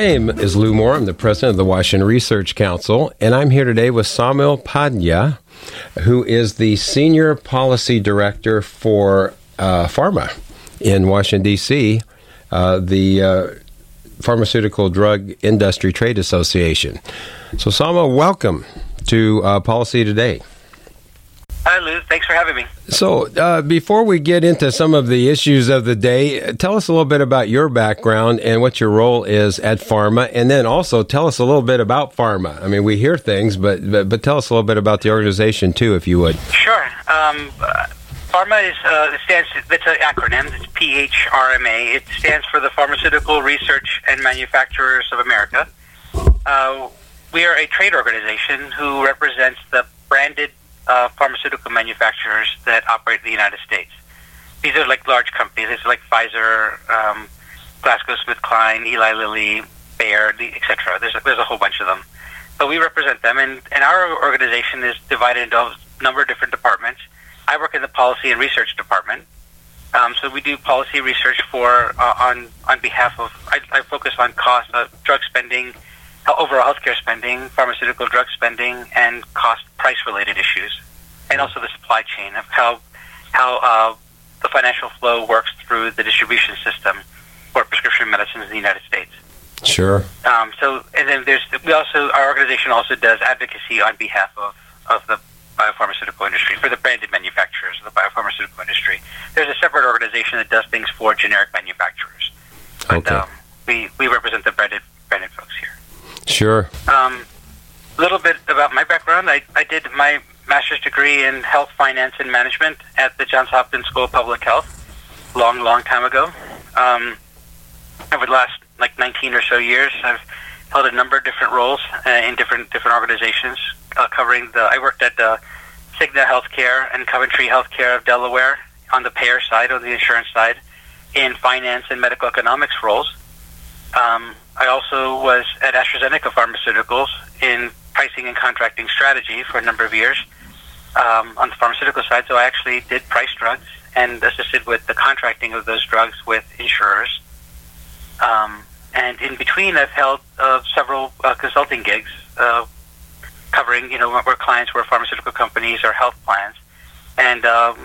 My name is Lou Moore. I'm the president of the Washington Research Council, and I'm here today with Saumil Pandya, who is the senior policy director for uh, PhRMA in Washington, D.C., uh, the uh, Pharmaceutical Drug Industry Trade Association. So, Saumil, welcome to uh, Policy Today. Hi, Lou. Thanks for having me. So, uh, before we get into some of the issues of the day, tell us a little bit about your background and what your role is at PhRMA, and then also tell us a little bit about PhRMA. I mean, we hear things, but but, but tell us a little bit about the organization too, if you would. Sure. Um, uh, PhRMA is uh, it stands. It's an acronym. It's PHRMA. It stands for the Pharmaceutical Research and Manufacturers of America. Uh, we are a trade organization who represents the branded uh, pharmaceutical manufacturers that operate in the United States. These are like large companies. Are like Pfizer, um, GlaxoSmithKline, Eli Lilly, Bayer, etc. There's a, there's a whole bunch of them, but we represent them, and, and our organization is divided into a number of different departments. I work in the policy and research department, um, so we do policy research for uh, on on behalf of. I, I focus on cost, uh, drug spending, overall healthcare spending, pharmaceutical drug spending, and cost price related issues, and also the supply chain of how how uh, the financial flow works through the distribution system for prescription medicines in the United States. Sure. Um, so, and then there's we also our organization also does advocacy on behalf of of the biopharmaceutical industry for the branded manufacturers of the biopharmaceutical industry. There's a separate organization that does things for generic manufacturers. But, okay. Um, we we represent the branded branded folks here. Sure. Um, a little bit about my background. I, I did my master's degree in health finance and management at the Johns Hopkins School of Public Health, long, long time ago. Um, over the last like 19 or so years, I've held a number of different roles uh, in different different organizations, uh, covering the. I worked at uh, Cigna Healthcare and Coventry Healthcare of Delaware on the payer side, on the insurance side, in finance and medical economics roles. Um, I also was at AstraZeneca Pharmaceuticals in pricing and contracting strategy for a number of years um, on the pharmaceutical side. So I actually did price drugs and assisted with the contracting of those drugs with insurers. Um, and in between, I've held uh, several uh, consulting gigs uh, covering, you know, where clients were pharmaceutical companies or health plans. And um,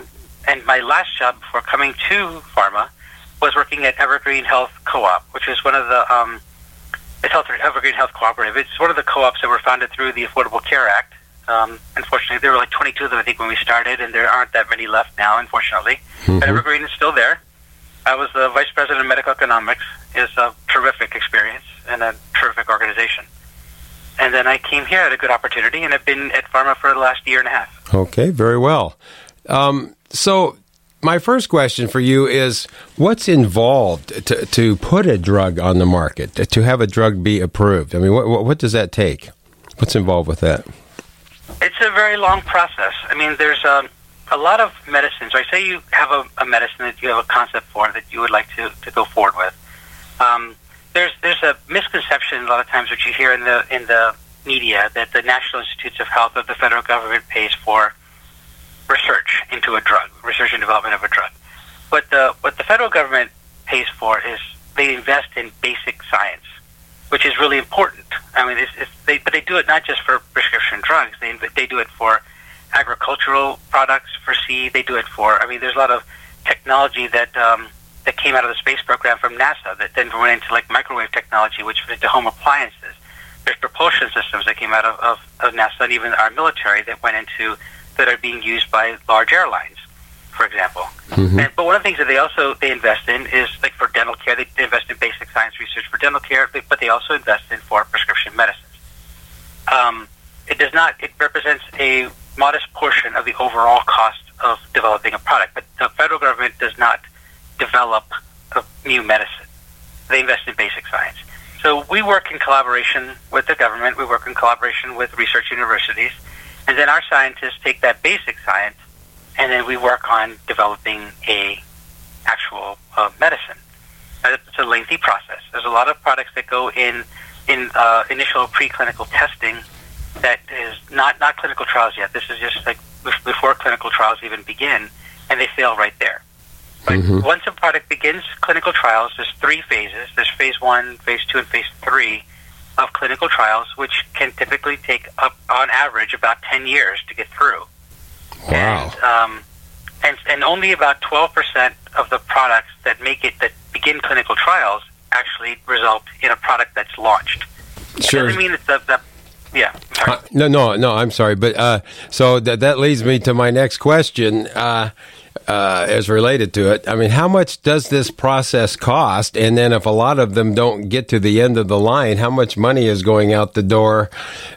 and my last job before coming to PhRMA was working at Evergreen Health Co-op, which is one of the um, it's Health Evergreen Health Cooperative. It's one of the co-ops that were founded through the Affordable Care Act. Um, unfortunately, there were like 22 of them, I think, when we started, and there aren't that many left now, unfortunately. Mm-hmm. But Evergreen is still there. I was the vice president of medical economics. It's a terrific experience and a terrific organization. And then I came here at a good opportunity, and I've been at PhRMA for the last year and a half. Okay, very well. Um, so my first question for you is what's involved to, to put a drug on the market, to have a drug be approved? I mean, what, what does that take? What's involved with that? It's a very long process. I mean, there's a, um, a lot of medicines. I say you have a, a, medicine that you have a concept for that you would like to, to go forward with. Um, there's there's a misconception a lot of times which you hear in the in the media that the National Institutes of Health of the federal government pays for research into a drug, research and development of a drug. What the what the federal government pays for is they invest in basic science, which is really important. I mean, it's, it's, they, but they do it not just for prescription drugs. They they do it for agricultural products, for seed. They do it for. I mean, there's a lot of technology that um, that came out of the space program from NASA that then went into like microwave technology, which went into home appliances. There's propulsion systems that came out of, of, of NASA and even our military that went into that are being used by large airlines, for example. Mm-hmm. And, but one of the things that they also they invest in is like for dental care, they invest in basic science research for dental care, but they also invest in for prescription medicines. Um, it does not. It represents a modest portion of the overall cost of developing a product, but the federal government does not develop a new medicine. They invest in basic science. So we work in collaboration with the government. We work in collaboration with research universities and then our scientists take that basic science, and then we work on developing a actual uh, medicine. It's a lengthy process. There's a lot of products that go in in uh, initial preclinical testing that is not not clinical trials yet. This is just like before clinical trials even begin, and they fail right there. But mm-hmm. once a product begins clinical trials, there's three phases. There's phase one, phase two, and phase three of clinical trials, which can typically take up, on average, about 10 years to get through. Wow. And, um, and, and only about 12% of the products that make it, that begin clinical trials, actually result in a product that's launched. Sure. It doesn't mean that the, the yeah. Uh, no, no, no. I'm sorry, but uh, so that that leads me to my next question. Uh, uh, as related to it. I mean, how much does this process cost? And then, if a lot of them don't get to the end of the line, how much money is going out the door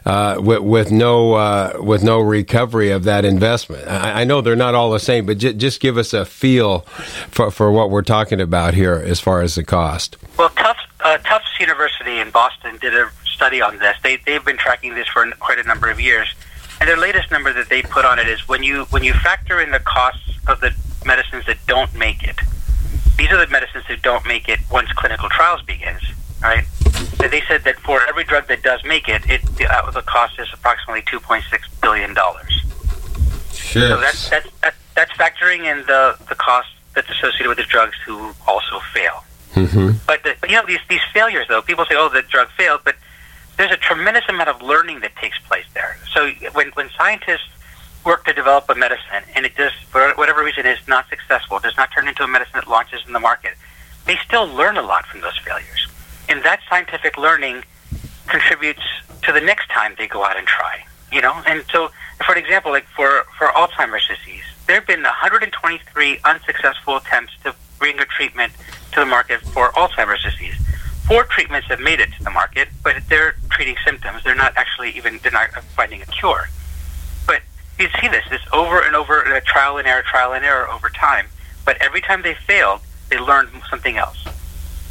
uh, with, with, no uh, with no recovery of that investment? I, I, know they're not all the same, but j- just give us a feel for, for what we're talking about here as far as the cost. Well, Tufts, uh, Tufts University in Boston did a study on this. They they've been tracking this for quite a number of years and their latest number that they put on it is when you when you factor in the costs of the medicines that don't make it. These are the medicines that don't make it once clinical trials begins, right? They said that for every drug that does make it, it uh, the cost is approximately two point six billion dollars. Sure. So that's that's that's, that's factoring in the the cost that's associated with the drugs who also fail. Mm-hmm. But, the, but you know these these failures though, people say, oh, the drug failed, but there's a tremendous amount of learning that takes place there. So when, when scientists work to develop a medicine and it does, for whatever reason, is not successful, does not turn into a medicine that launches in the market, they still learn a lot from those failures. And that scientific learning contributes to the next time they go out and try. You know, and so, for example, like for, for Alzheimer's disease, there have been 123 unsuccessful attempts to bring a treatment to the market for Alzheimer's disease four treatments have made it to the market, but they're treating symptoms. They're not actually even they're not finding a cure. You see this this over and over, uh, trial and error, trial and error over time. But every time they failed, they learned something else.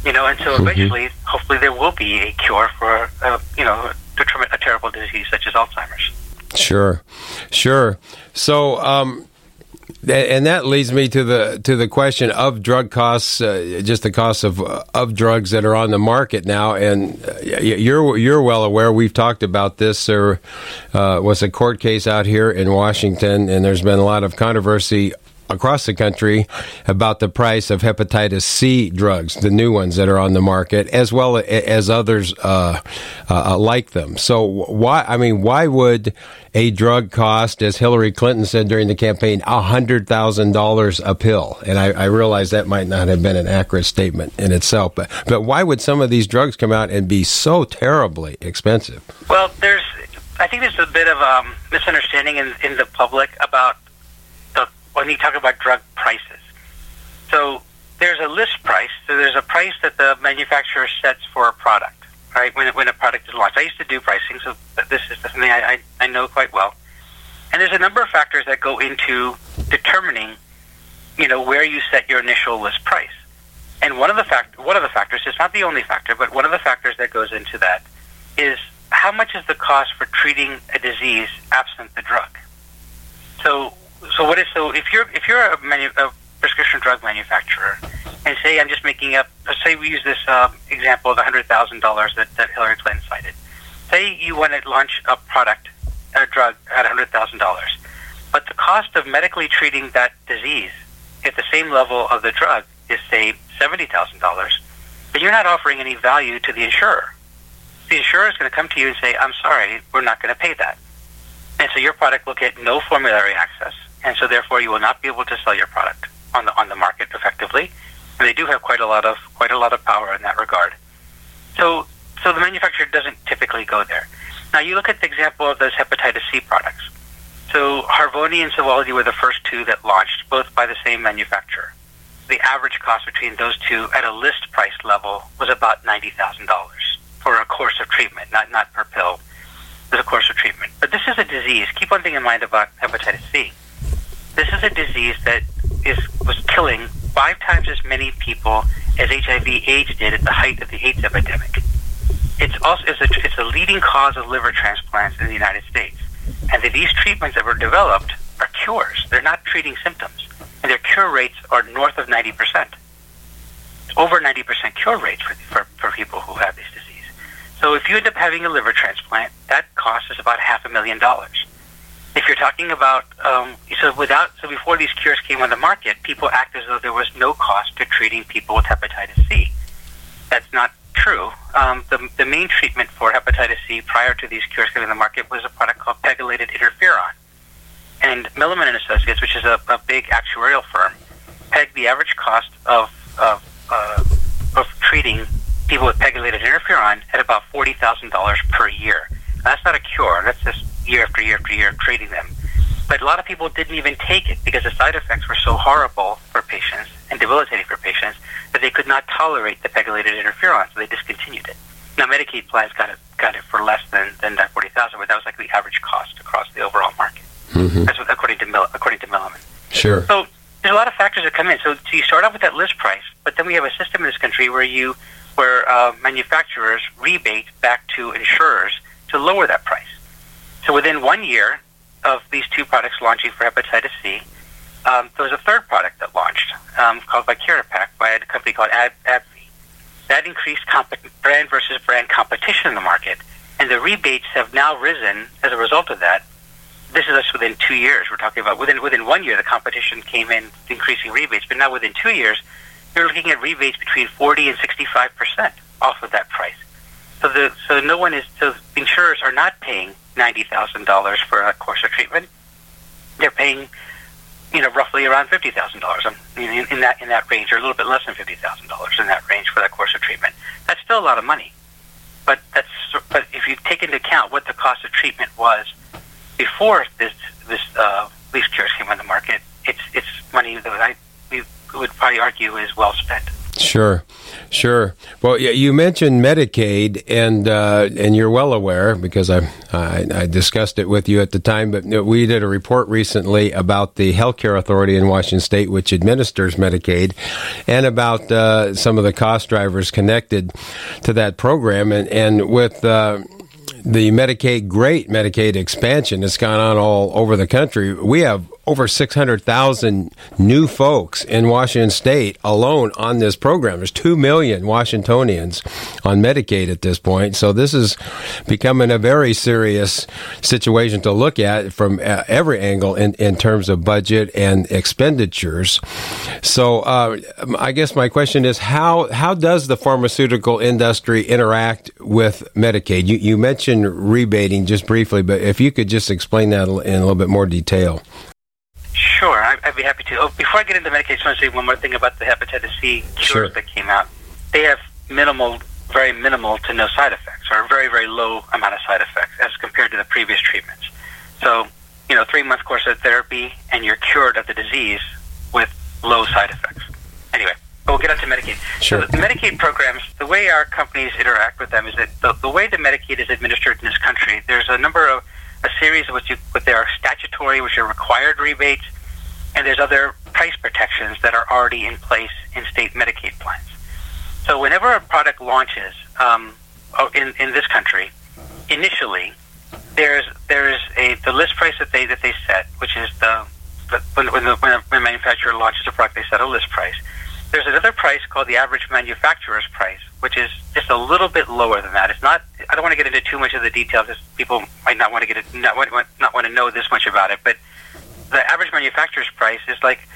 You know, and so mm-hmm. eventually, hopefully, there will be a cure for uh, you know a terrible disease such as Alzheimer's. Sure, sure. So, um, and that leads me to the to the question of drug costs, uh, just the cost of of drugs that are on the market now. And uh, you're you're well aware. We've talked about this. There uh, was a court case out here in Washington, and there's been a lot of controversy across the country about the price of hepatitis C drugs, the new ones that are on the market, as well as others uh, uh, like them. So why? I mean, why would a drug cost, as Hillary Clinton said during the campaign, hundred thousand dollars a pill? And I, I realize that might not have been an accurate statement in itself, but but why would some of these drugs come out and be so terribly expensive? Well, there's. I think there's a bit of um, misunderstanding in, in the public about when you talk about drug prices. So there's a list price. So there's a price that the manufacturer sets for a product, right? When, when a product is launched. I used to do pricing, so this is something I, I, I know quite well. And there's a number of factors that go into determining, you know, where you set your initial list price. And one of the fact one of the factors, it's not the only factor, but one of the factors that goes into that is how much is the cost for treating a disease absent the drug. So so what is so if you're if you're a, a prescription drug manufacturer and say I'm just making up say we use this uh, example of hundred thousand dollars that that Hillary Clinton cited. Say you want to launch a product a drug at hundred thousand dollars, but the cost of medically treating that disease at the same level of the drug is say seventy thousand dollars, then you're not offering any value to the insurer. The insurer is going to come to you and say, "I'm sorry, we're not going to pay that," and so your product will get no formulary access and so therefore you will not be able to sell your product on the on the market effectively. And they do have quite a lot of quite a lot of power in that regard. So so the manufacturer doesn't typically go there. Now you look at the example of those hepatitis C products. So Harvoni and Sovaldi were the first two that launched, both by the same manufacturer. The average cost between those two at a list price level was about ninety thousand dollars for a course of treatment, not not per pill. It a course of treatment. But this is a disease. Keep one thing in mind about hepatitis C this is a disease that is was killing five times as many people as HIV/AIDS did at the height of the AIDS epidemic. It's also it's a, it's a leading cause of liver transplants in the United States, and that these treatments that were developed are cures. They're not treating symptoms, and their cure rates are north of ninety percent, over ninety percent cure rates for, for for people who have this disease. So if you end up having a liver transplant, that cost is about half a million dollars if you're talking about um, so without so before these cures came on the market, people act as though there was no cost to treating people with hepatitis C. That's not true. Um, the, the main treatment for hepatitis C prior to these cures coming on the market was a product called pegylated interferon. And Milliman and Associates, which is a, a big actuarial firm, pegged the average cost of of, uh, of treating people with pegylated interferon at about forty thousand dollars per year. That's not a cure. That's just year after year after year treating them. But a lot of people didn't even take it because the side effects were so horrible for patients and debilitating for patients that they could not tolerate the pegylated interferon, so they discontinued it. Now Medicaid plans got it got it for less than, than that forty thousand, but that was like the average cost across the overall market. Mm-hmm. That's what, according to Mill, according to Milliman. Sure. So there's a lot of factors that come in. So, so you start off with that list price, but then we have a system in this country where you where uh, manufacturers rebate back to insurers to lower that price. So within one year of these two products launching for hepatitis C, um, there was a third product that launched um, called Viekira Pak by a company called AbbVie. That increased comp- brand versus brand competition in the market, and the rebates have now risen as a result of that. This is us within two years. We're talking about within within one year, the competition came in increasing rebates, but now within two years, you're looking at rebates between 40 and 65 percent off of that price. So the so no one is so insurers are not paying ninety thousand dollars for a course of treatment. They're paying, you know, roughly around fifty thousand dollars in, in that in that range, or a little bit less than fifty thousand dollars in that range for that course of treatment. That's still a lot of money, but that's but if you take into account what the cost of treatment was before this this uh, these cures came on the market, it's it's money that I we would probably argue is well spent. Sure, sure. Well, you mentioned Medicaid, and uh, and you're well aware because I, I, I discussed it with you at the time. But we did a report recently about the healthcare authority in Washington State, which administers Medicaid, and about uh, some of the cost drivers connected to that program, and and with. Uh, the Medicaid, great Medicaid expansion that's gone on all over the country. We have over 600,000 new folks in Washington state alone on this program. There's 2 million Washingtonians on Medicaid at this point. So this is becoming a very serious situation to look at from uh, every angle in, in terms of budget and expenditures. So uh, I guess my question is how, how does the pharmaceutical industry interact with Medicaid? You, you mentioned rebating just briefly, but if you could just explain that in a little bit more detail. Sure, I'd be happy to. Oh, before I get into Medicaid, I want to say one more thing about the hepatitis C cures sure. that came out. They have minimal, very minimal to no side effects, or a very, very low amount of side effects as compared to the previous treatments. So, you know, three month course of therapy, and you're cured of the disease with low side effects. Anyway, but we'll get on to Medicaid. Sure. So the Medicaid programs, the way our companies interact with them is that the, the way the Medicaid is administered in this country, there's a number of a series of what you what there are statutory, which are required rebates, and there's other price protections that are already in place in state Medicaid plans. So whenever a product launches um, oh, in in this country, initially there's there's a the list price that they that they set, which is the, the when when the when a manufacturer launches a product, they set a list price. There's another price called the average manufacturer's price, which is just a little bit lower than that. It's not. I don't want to get into too much of the details. People might not want to get it, not want, not want to know this much about it. But the average manufacturer's price is like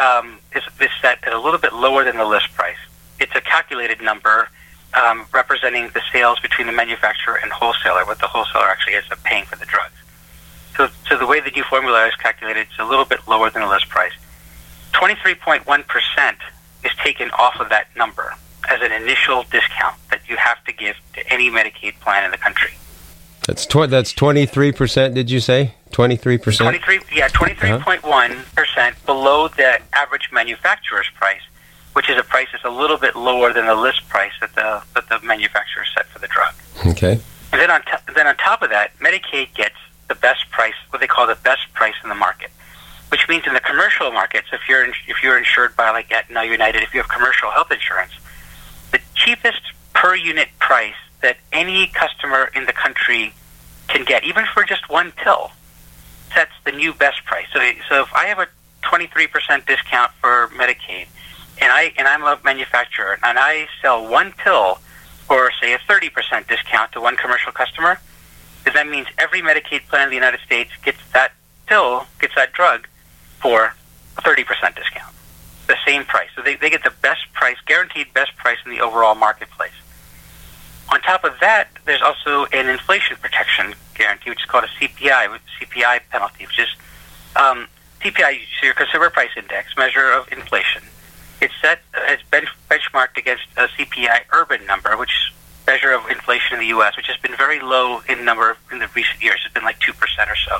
um, is, is set at a little bit lower than the list price. It's a calculated number um, representing the sales between the manufacturer and wholesaler, what the wholesaler actually ends up paying for the drugs. So, so the way the new formula is calculated, it's a little bit lower than the list price. 23.1 percent is taken off of that number as an initial discount that you have to give to any Medicaid plan in the country. That's tw- that's twenty three percent. Did you say twenty three percent? Twenty three, yeah, twenty three point one percent below the average manufacturer's price, which is a price that's a little bit lower than the list price that the that the manufacturer set for the drug. Okay. And then on then on top of that, Medicaid gets the best price, what they call the best price in the market which means in the commercial markets, if you're in, if you're insured by like Aetna, United, if you have commercial health insurance, the cheapest per unit price that any customer in the country can get, even for just one pill, sets the new best price. So, so if I have a 23% discount for Medicaid, and I and I'm a manufacturer, and I sell one pill, or say a 30% discount to one commercial customer, that means every Medicaid plan in the United States gets that pill, gets that drug for a 30% discount, the same price. So they, they get the best price, guaranteed best price in the overall marketplace. On top of that, there's also an inflation protection guarantee, which is called a CPI, CPI penalty, which is um, CPI, your consumer price index, measure of inflation. It's set, it's bench, benchmarked against a CPI urban number, which is measure of inflation in the U.S., which has been very low in number in the recent years. It's been like two percent or so.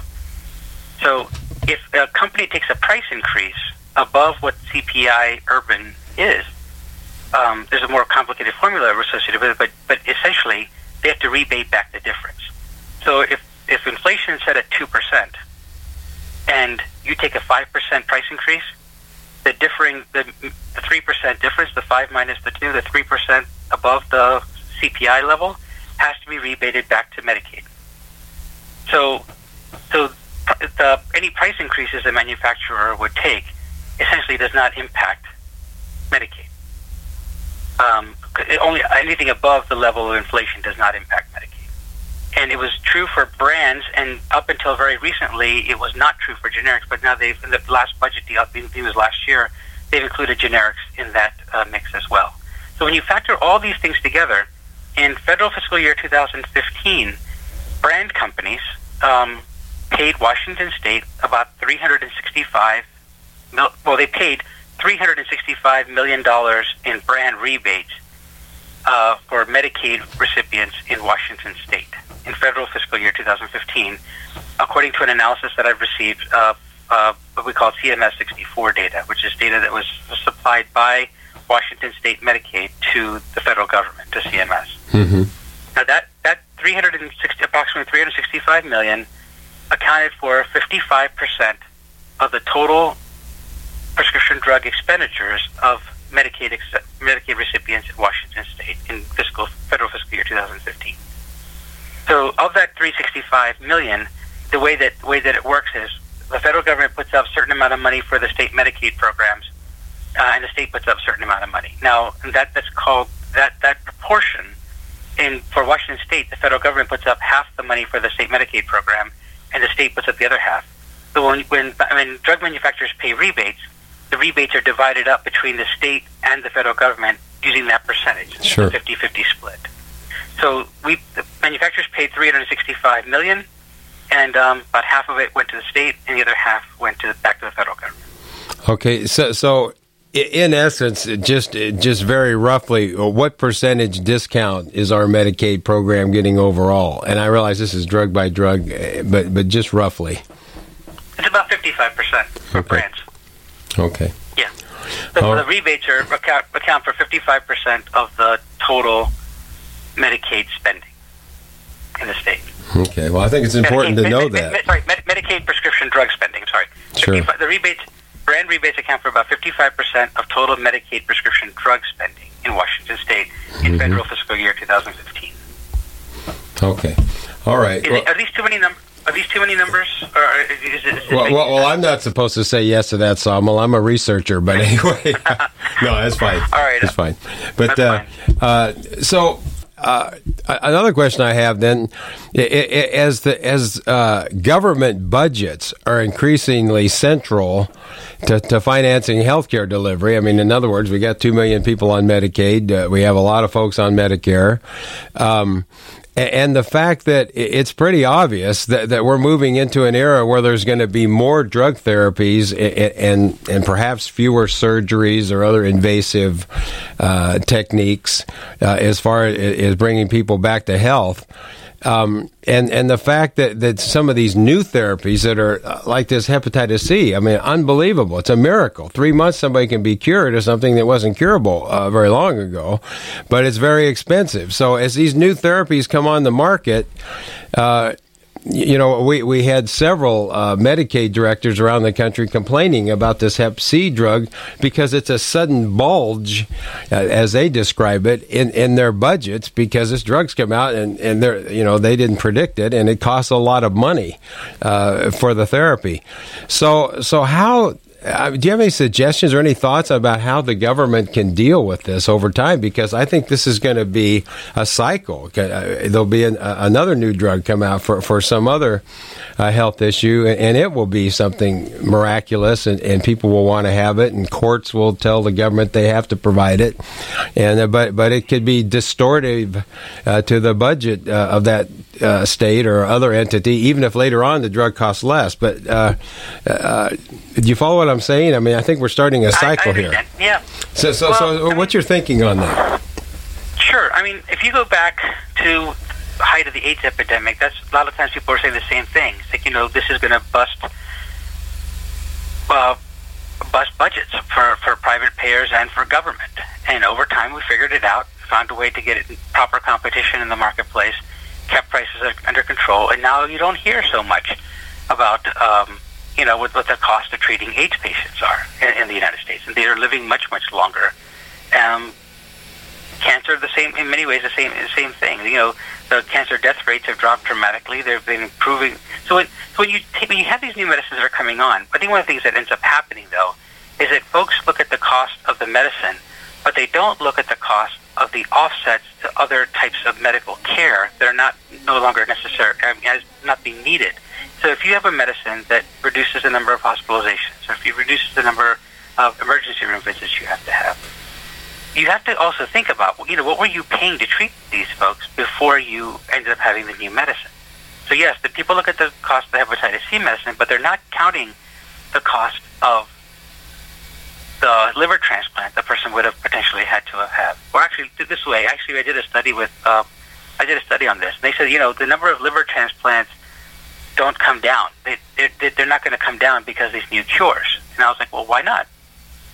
So, if a company takes a price increase above what CPI urban is, um, there's a more complicated formula associated with it, but but essentially they have to rebate back the difference. So if if inflation is set at two percent, and you take a five percent price increase, the differing the the three percent difference, the five minus the two, the three percent above the CPI level, has to be rebated back to Medicaid. So, so the, any price increases the manufacturer would take essentially does not impact Medicaid. Um, only anything above the level of inflation does not impact Medicaid. And it was true for brands, and up until very recently, it was not true for generics. But now they've, in the last budget deal, I it was last year, they've included generics in that uh, mix as well. So when you factor all these things together, in federal fiscal year 2015, brand companies um, paid Washington State about 365 mil- well, they paid 365 million dollars in brand rebates uh, for Medicaid recipients in Washington State in federal fiscal year 2015, according to an analysis that I've received. Uh, uh, what we call CMS 64 data, which is data that was supplied by Washington State Medicaid to the federal government, to CMS. Mm-hmm. Now that that 360, approximately 365 million accounted for 55 percent of the total prescription drug expenditures of Medicaid ex- Medicaid recipients in Washington State in fiscal federal fiscal year 2015. So, of that 365 million, the way that way that it works is the federal government puts up a certain amount of money for the state Medicaid programs, uh, and the state puts up a certain amount of money. Now, that that's called that that proportion. In for Washington State, the federal government puts up half the money for the state Medicaid program, and the state puts up the other half. So when when, when drug manufacturers pay rebates, the rebates are divided up between the state and the federal government using that percentage, sure. 50-50 split. So we the manufacturers paid 365 million, and um, about half of it went to the state, and the other half went to back to the federal government. Okay, so so in essence, just just very roughly, what percentage discount is our Medicaid program getting overall? And I realize this is drug by drug, but but just roughly. It's about 55 percent for Okay. brands. Okay. Yeah. So Oh. the rebates are account, account for 55% of the total Medicaid spending in the state. Okay. Well, I think it's important Medicaid- to know Med- that. Med- sorry, Med- Medicaid prescription drug spending. Sorry. Sure. The rebates, brand rebates account for about 55% of total Medicaid prescription drug spending in Washington State in Mm-hmm. federal fiscal year 2015. Okay. All right. Well, are these too many numbers? Are these too many numbers? Or is it, is it well, well, well, I'm not supposed to say yes to that, Saumil. I'm a researcher, but anyway, no, that's fine. All right. that's fine. But That's uh, uh, so uh, another question I have then, as the as uh, government budgets are increasingly central to, to financing healthcare delivery. I mean, in other words, we got two million people on Medicaid. Uh, we have a lot of folks on Medicare. Um, and the fact that it's pretty obvious that, that we're moving into an era where there's going to be more drug therapies a- a- and and perhaps fewer surgeries or other invasive uh, techniques uh, as far as bringing people back to health. Um, and and the fact that, that some of these new therapies that are uh, like this hepatitis C, I mean, unbelievable! It's a miracle. Three months, somebody can be cured of something that wasn't curable uh, very long ago, but it's very expensive. So as these new therapies come on the market, uh, you know, we, we had several uh, Medicaid directors around the country complaining about this Hep C drug because it's a sudden bulge, uh, as they describe it, in, in their budgets because this drug's come out and, and they're, you know, they didn't predict it and it costs a lot of money uh, for the therapy. So, so how uh, do you have any suggestions or any thoughts about how the government can deal with this over time? Because I think this is going to be a cycle. Uh, there'll be an, uh, another new drug come out for, for some other uh, health issue, and it will be something miraculous, and, and people will want to have it, and courts will tell the government they have to provide it, and uh, but but it could be distortive uh, to the budget of that Uh, state or other entity, even if later on the drug costs less. But uh, uh, do you follow what I'm saying? I mean, I think we're starting a cycle I, I here. Yeah. So, so, well, so, what's mean, your thinking on that? Sure. I mean, if you go back to the height of the AIDS epidemic, that's a lot of times people are saying the same thing. It's like, you know, this is going to bust, uh, bust budgets for for private payers and for government. And over time, we figured it out, found a way to get it proper competition in the marketplace, kept prices under control, and now you don't hear so much about. Um, you know, what, what the cost of treating AIDS patients are in, in the United States, and they are living much, much longer. Um, cancer, the same in many ways, the same the same thing. You know, the cancer death rates have dropped dramatically. They've been improving. So, when, so when you take, when you have these new medicines that are coming on, I think one of the things that ends up happening though is that folks look at the cost of the medicine, but they don't look at the cost of the offsets to other types of medical care that are not no longer necessary, I mean, not being needed. So if you have a medicine that reduces the number of hospitalizations, or if it reduces the number of emergency room visits you have to have, you have to also think about, you know, what were you paying to treat these folks before you ended up having the new medicine? So yes, the people look at the cost of the hepatitis C medicine, but they're not counting the cost of the liver transplant the person would have potentially had to have. Or actually, this way, actually, I did a study with, uh, I did a study on this. And They said, you know, the number of liver transplants don't come down. They, they're, they're not going to come down because these new cures. And I was like, well, why not?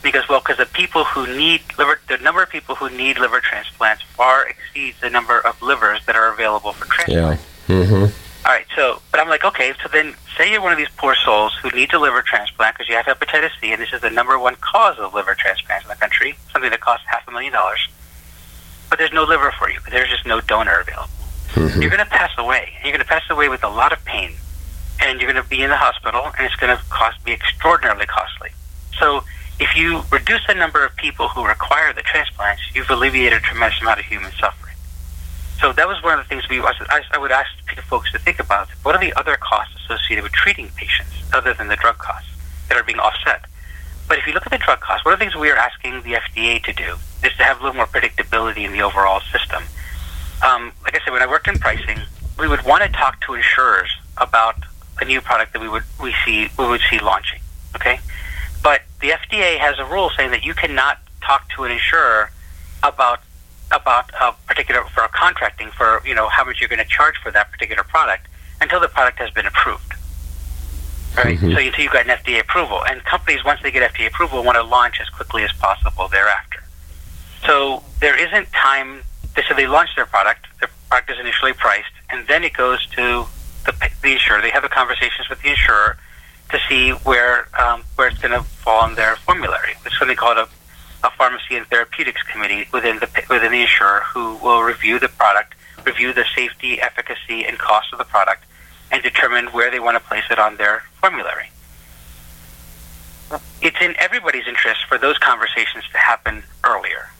Because well, because the people who need liver, the number of people who need liver transplants far exceeds the number of livers that are available for transplant. Yeah. Mm-hmm. All right. So, but I'm like, okay. So then, say you're one of these poor souls who needs a liver transplant because you have hepatitis C, and this is the number one cause of liver transplants in the country, something that costs half a million dollars. But there's no liver for you. There's just no donor available. Mm-hmm. You're going to pass away. You're going to pass away with a lot of pain and you're going to be in the hospital, and it's going to cost be extraordinarily costly. So, if you reduce the number of people who require the transplants, you've alleviated a tremendous amount of human suffering. So that was one of the things we I, I would ask folks to think about. What are the other costs associated with treating patients other than the drug costs that are being offset? But if you look at the drug costs, one of the things we are asking the FDA to do is to have a little more predictability in the overall system. Um, like I said, when I worked in pricing, we would want to talk to insurers about a new product that we would we see we would see launching. Okay, but the FDA has a rule saying that you cannot talk to an insurer about about a particular for a contracting for you know how much you're going to charge for that particular product until the product has been approved. Right. Mm-hmm. So until you've got an FDA approval, and companies once they get FDA approval want to launch as quickly as possible thereafter. So there isn't time. So they launch their product. Their product is initially priced, and then it goes to the, the insurer. They have the conversations with the insurer to see where um, where it's going to fall on their formulary. It's something called a, a pharmacy and therapeutics committee within the within the insurer who will review the product, review the safety, efficacy, and cost of the product, and determine where they want to place it on their formulary. It's in everybody's interest for those conversations to happen earlier,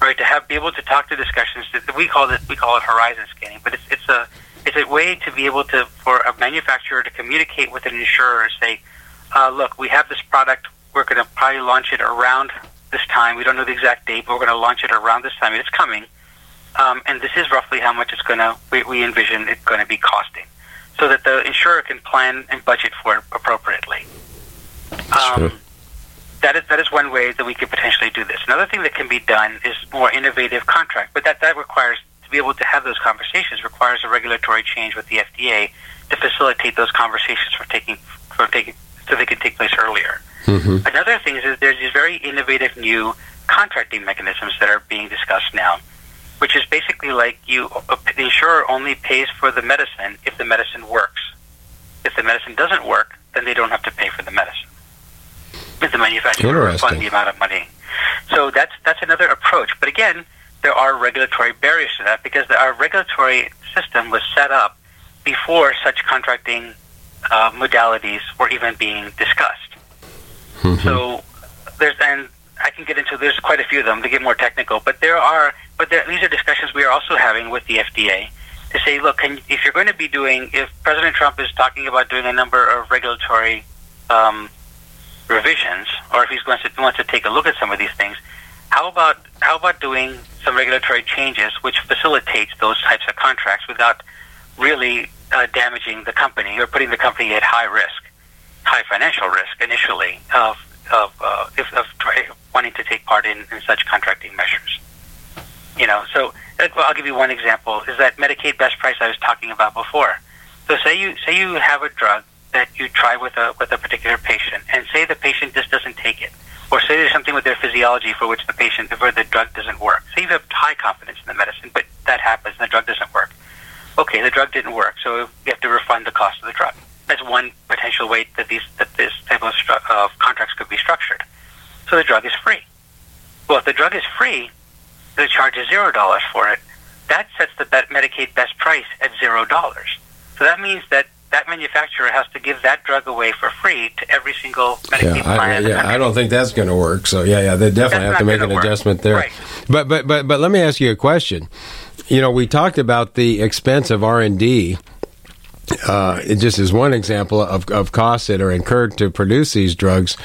right? To have be able to talk to discussions that we call it we call it horizon scanning, but it's it's a it's a way to be able to for a manufacturer to communicate with an insurer and say, uh, look, we have this product. We're going to probably launch it around this time. We don't know the exact date, but we're going to launch it around this time. It's coming, um, and this is roughly how much it's going to. We, we envision it going to be costing, so that the insurer can plan and budget for it appropriately. Um, that is that is one way that we could potentially do this. Another thing that can be done is more innovative contract, but that that requires to be able to have those conversations requires a regulatory change with the FDA to facilitate those conversations from taking from taking so they can take place earlier. Mm-hmm. Another thing is that there's these very innovative new contracting mechanisms that are being discussed now, which is basically like you the insurer only pays for the medicine if the medicine works. If the medicine doesn't work, then they don't have to pay for the medicine. If the manufacturer fund the amount of money. So that's that's another approach. But again, there are regulatory barriers to that because our regulatory system was set up before such contracting uh, modalities were even being discussed. Mm-hmm. So there's and I can get into there's quite a few of them to get more technical, but there are but there, these are discussions we are also having with the FDA to say, look, can, if you're going to be doing, if President Trump is talking about doing a number of regulatory um, revisions, or if he's going to wants to take a look at some of these things, how about how about doing some regulatory changes which facilitates those types of contracts without really uh, damaging the company or putting the company at high risk, high financial risk initially of of uh, if, of try, wanting to take part in, in such contracting measures. You know, so I'll give you one example. Is that Medicaid best price I was talking about before? So say you say you have a drug that you try with a with a particular patient, and say the patient just doesn't take it, or say there's something with their physiology for which the patient where the drug doesn't work. Say you have high confidence in the medicine, but that happens and the drug doesn't work. Okay, the drug didn't work, so you have to refund the cost of the drug. That's one potential way that these that this type of, stru- of contracts could be structured. So the drug is free. Well, if the drug is free, the charge is zero dollars for it. That sets the Medicaid best price at zero dollars. So that means that that manufacturer has to give that drug away for free to every single Medicaid yeah, plan. I, yeah, I don't think that's going to work. So yeah, yeah, they definitely That's have to make an work. adjustment there. Right. But but but but let me ask you a question. You know, we talked about the expense of R and D. Uh, it just is one example of, of costs that are incurred to produce these drugs.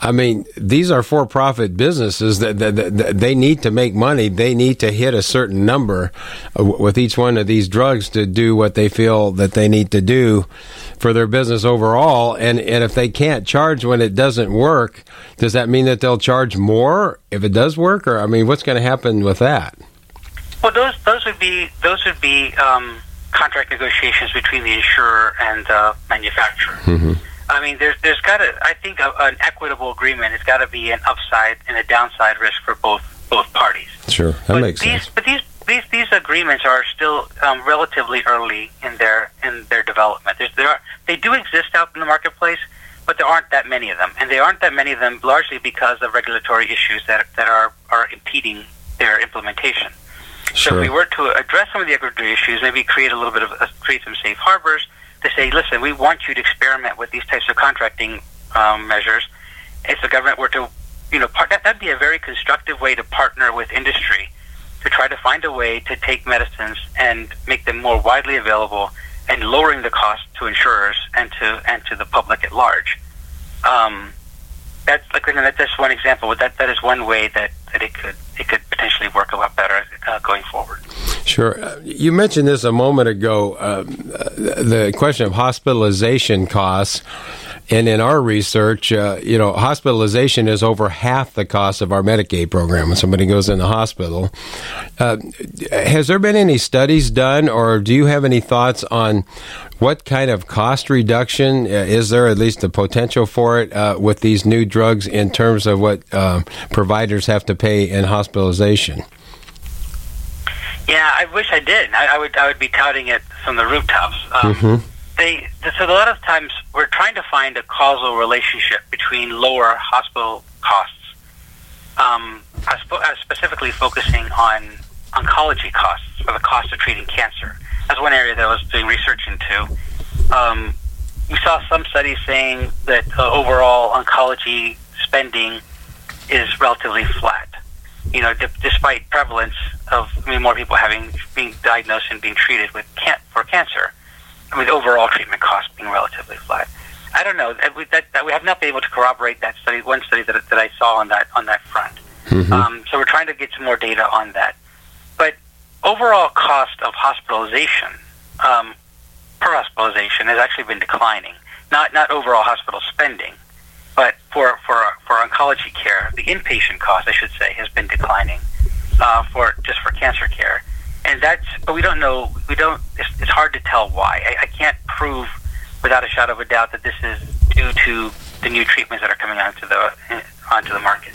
I mean, these are for-profit businesses that, that, that, that they need to make money. They need to hit a certain number uh, with each one of these drugs to do what they feel that they need to do for their business overall. And and if they can't charge when it doesn't work, does that mean that they'll charge more if it does work? Or I mean, what's going to happen with that? Well, those those would be those would be um, contract negotiations between the insurer and the manufacturer. I mean, there's there's got to I think a, an equitable agreement. It's got to be an upside and a downside risk for both both parties. Sure, that but makes these, sense. But these these these agreements are still um, relatively early in their in their development. There's, there are they do exist out in the marketplace, but there aren't that many of them, and there aren't that many of them largely because of regulatory issues that that are are impeding their implementation. So Sure. if we were to address some of the equity issues, maybe create a little bit of uh, create some safe harbors to say, listen, we want you to experiment with these types of contracting um, measures. If the government were to, you know, part, that that'd be a very constructive way to partner with industry to try to find a way to take medicines and make them more widely available and lowering the cost to insurers and to and to the public at large. Um, that's like that's just one example. That that is one way that, that it could it could potentially work a lot better uh, going forward. Sure. Uh, You mentioned this a moment ago um, uh, the question of hospitalization costs. And in our research, uh, you know, hospitalization is over half the cost of our Medicaid program when somebody goes in the hospital. Uh, has there been any studies done, or do you have any thoughts on what kind of cost reduction uh, is there, at least the potential for it, uh, with these new drugs in terms of what uh, providers have to pay in hospitalization? Yeah, I wish I did. I, I would I would be touting it from the rooftops. Um, Mhm. They so a lot of times we're trying to find a causal relationship between lower hospital costs. Um, I I specifically focusing on oncology costs or the cost of treating cancer. That's one area that I was doing research into. Um, we saw some studies saying that uh, overall oncology spending is relatively flat. You know, d- despite prevalence of I mean, more people having being diagnosed and being treated with can- for cancer. I mean, overall treatment cost being relatively flat. I don't know. That we, that, that we have not been able to corroborate that study. One study that, that I saw on that on that front. Um, so we're trying to get some more data on that. But overall cost of hospitalization um, per hospitalization has actually been declining. Not not overall hospital spending, but for for for oncology care, the inpatient cost, I should say, has been declining uh, for just for cancer care, and that's. But we don't know. We don't. It's, it's hard to tell why. I, I can't prove without a shadow of a doubt that this is due to the new treatments that are coming onto the onto the market.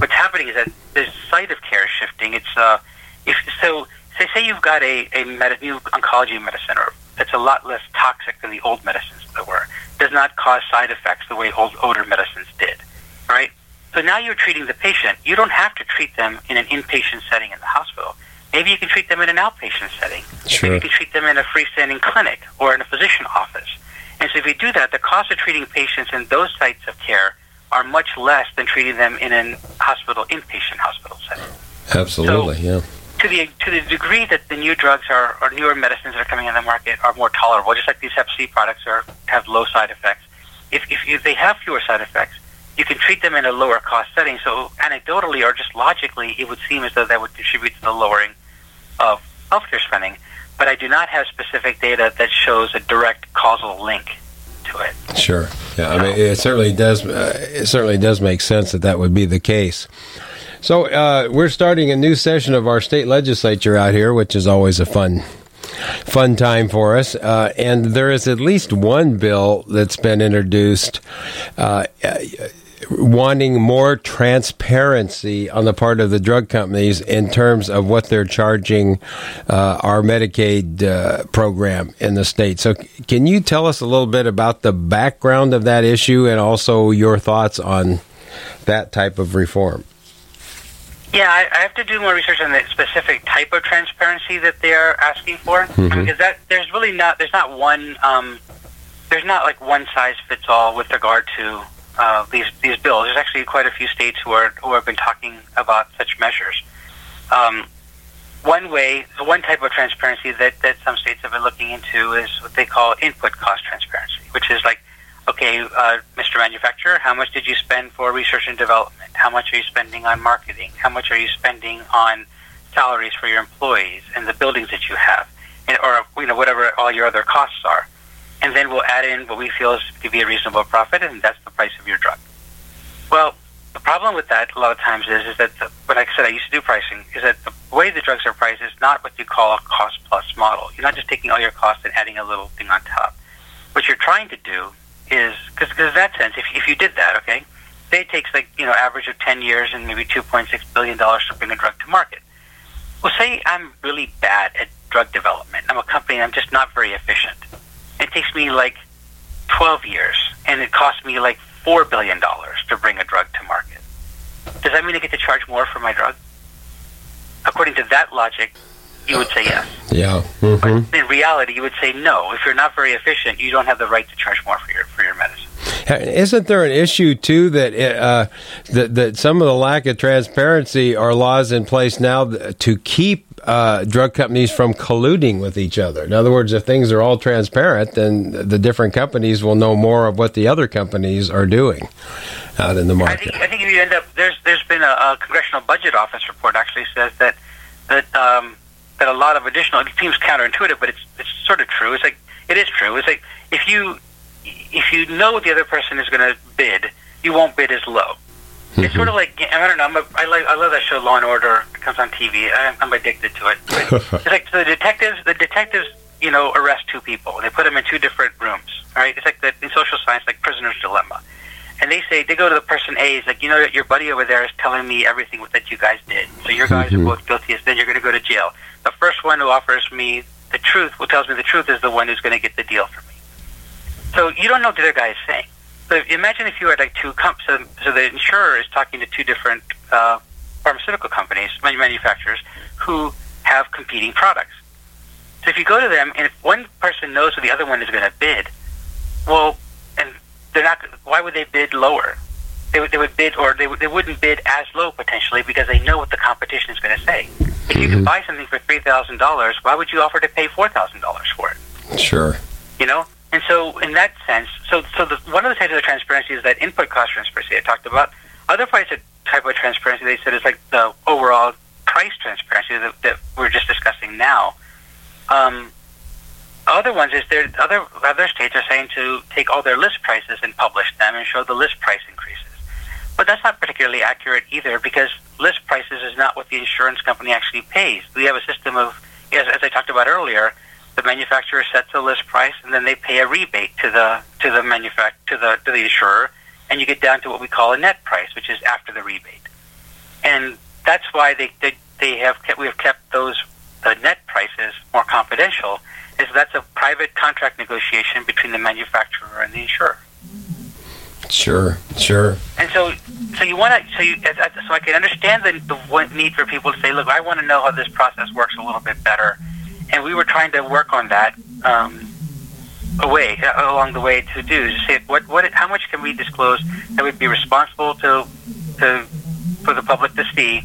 What's happening is that the site of care is shifting. It's uh, if so, say say you've got a a med- new oncology medicine, or that's a lot less toxic than the old medicines that were. Does not cause side effects the way old older medicines did, right? So now you're treating the patient. You don't have to treat them in an inpatient setting in the hospital. Maybe you can treat them in an outpatient setting. Sure. Maybe you can treat them in a freestanding clinic or in a physician office. And so if you do that, the cost of treating patients in those sites of care are much less than treating them in an hospital inpatient hospital setting. Absolutely, So- yeah. To the to the degree that the new drugs are or newer medicines that are coming on the market are more tolerable, just like these Hep C products are have low side effects. If if you, they have fewer side effects, can treat them in a lower cost setting. So anecdotally or just logically, it would seem as though that would contribute to the lowering of healthcare spending. But I do not have specific data that shows a direct causal link to it. Sure. Yeah, I mean, it certainly does. Uh, it certainly does make sense that that would be the case. So uh, we're starting a new session of our state legislature out here, which is always a fun, fun time for us. Uh, and there is at least one bill that's been introduced. Uh, wanting more transparency on the part of the drug companies in terms of what they're charging uh, our Medicaid uh, program in the state. So, can you tell us a little bit about the background of that issue and also your thoughts on that type of reform? Yeah, I, I have to do more research on the specific type of transparency that they are asking for because that there's really not there's not one um, there's not like one size fits all with regard to uh, these these bills. There's actually quite a few states who are who have been talking about such measures. Um, one way, one type of transparency that, that some states have been looking into is what they call input cost transparency, which is like, okay, uh, Mr. Manufacturer, how much did you spend for research and development? How much are you spending on marketing? How much are you spending on salaries for your employees and the buildings that you have, and, or you know whatever all your other costs are? And then we'll add in what we feel is to be a reasonable profit, and that's the price of your drug. Well, the problem with that a lot of times is is that the, when I said I used to do pricing is that the way the drugs are priced is not what you call a cost plus model. You're not just taking all your costs and adding a little thing on top. What you're trying to do is because in that sense, if if you did that, okay, say it takes like you know average of ten years and maybe two point six billion dollars to bring a drug to market. Well, say I'm really bad at drug development. I'm a company I'm just not very efficient. It takes me like 12 years, and it costs me like $4 billion to bring a drug to market. Does that mean I get to charge more for my drug? According to that logic, you would say yes. Yeah. hmm In reality, you would say no. If you're not very efficient, you don't have the right to charge more for your for your medicine. Isn't there an issue too that uh, that that some of the lack of transparency are laws in place now to keep uh, drug companies from colluding with each other? In other words, if things are all transparent, then the different companies will know more of what the other companies are doing out in the I market. think I think if you end up there's there's been a, a congressional budget office report actually says that that um, that a lot of additional it seems counterintuitive, but it's it's sort of true. It's like it is true. It's like if you if you know what the other person is going to bid, you won't bid as low. It's mm-hmm. sort of like I don't know. I'm a, I like I love that show Law and Order. It comes on TV. I, I'm addicted to it. It's like so the detectives. The detectives, you know, arrest two people. They put them in two different rooms. All right. It's like the, in social science, like prisoner's dilemma. And they say they go to the person A. Is like, you know, your buddy over there is telling me everything that you guys did. So your guys are mm-hmm. both guilty. Then you're going to go to jail. The first one who offers me the truth, who tells me the truth, is the one who's going to get the deal for me. So you don't know what the other guy is saying. So imagine if you had like two comp- so, so the insurer is talking to two different uh, pharmaceutical companies, manufacturers, who have competing products. So if you go to them and if one person knows what the other one is going to bid, well, and they're not. Why would they bid lower? They would, they would bid, or they, would, they wouldn't bid as low potentially because they know what the competition is going to say. If you can buy something for three thousand dollars, why would you offer to pay four thousand dollars for it? Sure. you know and so in that sense so so the, one of the types of is that input cost transparency. I talked about other types of type of transparency. They said is like the overall price transparency that, that we're just discussing now. Um, other ones is there other other states are saying to take all their list prices and publish them and show the list price increases. But that's not particularly accurate either because list prices is not what the insurance company actually pays. We have a system of as, as i talked about earlier the manufacturer sets a list price and then they pay a rebate to the to the manufac to the to the insurer and you get down to what we call a net price which is after the rebate and that's why they they, they have kept, we have kept those the net prices more confidential is that's a private contract negotiation between the manufacturer and the insurer Sure. Sure. and so, so you want to, so you, so I can understand the, the need for people to say, look, I want to know how this process works a little bit better, and we were trying to work on that. Um, away uh, along the way to do is say what what how much can we disclose that would be responsible to to for the public to see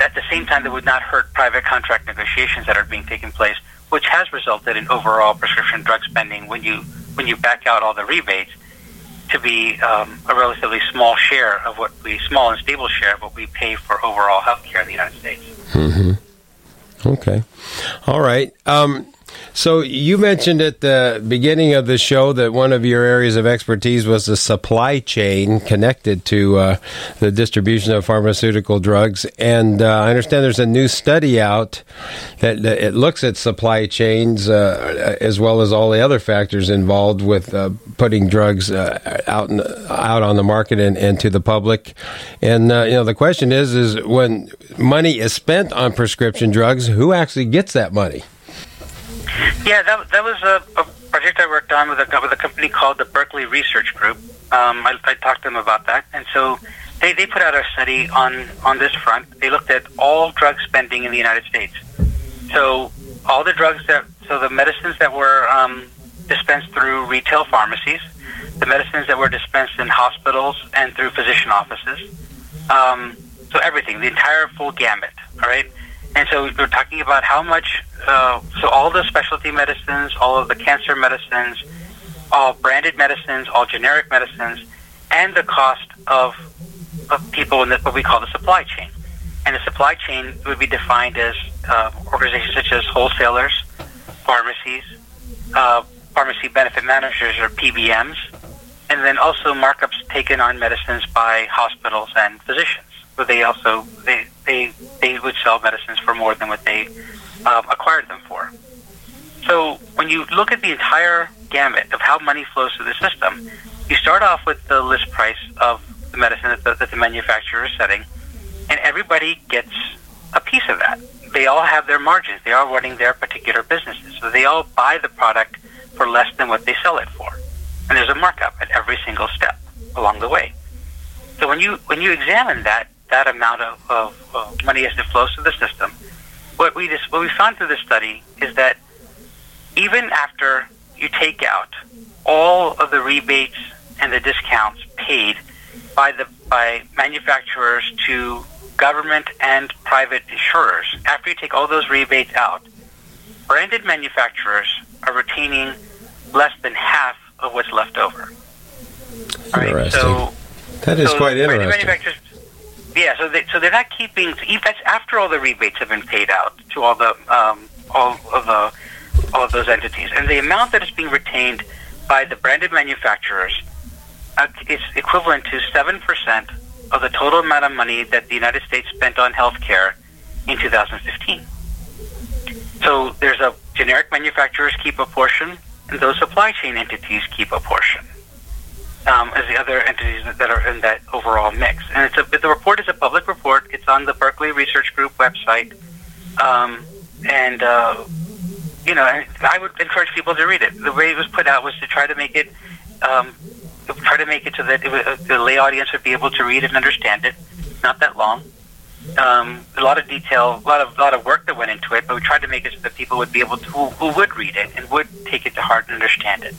at the same time that would not hurt private contract negotiations that are being taken place, which has resulted in overall prescription drug spending when you when you back out all the rebates to be um, a relatively small share of what we small and stable share of what we pay for overall health care in the United States. Mm-hmm. Okay. All right. Um, so you mentioned at the beginning of the show that one of your areas of expertise was the supply chain connected to uh, the distribution of pharmaceutical drugs, and uh, I understand there's a new study out that, that it looks at supply chains uh, as well as all the other factors involved with uh, putting drugs uh, out in, out on the market and, and to the public. And uh, you know the question is is when money is spent on prescription drugs, who actually gets that money? Yeah, that, that was a, a project I worked on with a, with a company called the Berkeley Research Group. Um, I, I talked to them about that, and so they, they put out a study on, on this front. They looked at all drug spending in the United States. So all the drugs that, so the medicines that were um, dispensed through retail pharmacies, the medicines that were dispensed in hospitals and through physician offices. Um, so everything, the entire full gamut. All right. And so we're talking about how much, uh, so all the specialty medicines, all of the cancer medicines, all branded medicines, all generic medicines, and the cost of, of people in the, what we call the supply chain. And the supply chain would be defined as uh, organizations such as wholesalers, pharmacies, uh, pharmacy benefit managers or PBMs, and then also markups taken on medicines by hospitals and physicians. So they also they they they would sell medicines for more than what they um, acquired them for. So when you look at the entire gamut of how money flows through the system, you start off with the list price of the medicine that the, that the manufacturer is setting, and everybody gets a piece of that. They all have their margins. They are running their particular businesses, so they all buy the product for less than what they sell it for, and there's a markup at every single step along the way. So when you when you examine that, that amount of, of, of money as it flows through the system. What we just, what we found through this study is that even after you take out all of the rebates and the discounts paid by the by manufacturers to government and private insurers, after you take all those rebates out, branded manufacturers are retaining less than half of what's left over. Interesting. so that is so quite interesting. Manufacturers yeah, so they so they're not keeping. That's after all the rebates have been paid out to all the um, all of the all of those entities, and the amount that is being retained by the branded manufacturers uh, is equivalent to seven percent of the total amount of money that the United States spent on healthcare in 2015. So there's a generic manufacturers keep a portion, and those supply chain entities keep a portion um, as the other entities that are in that overall mix. And it's a, the report is a public report. It's on the Berkeley Research Group website, um, and uh, you know, I would encourage people to read it. The way it was put out was to try to make it, um, try to make it so that it uh, the lay audience would be able to read and understand it. Not that long. Um, a lot of detail, a lot of lot of work that went into it, but we tried to make it so that people would be able to, who, who would read it and would take it to heart and understand it.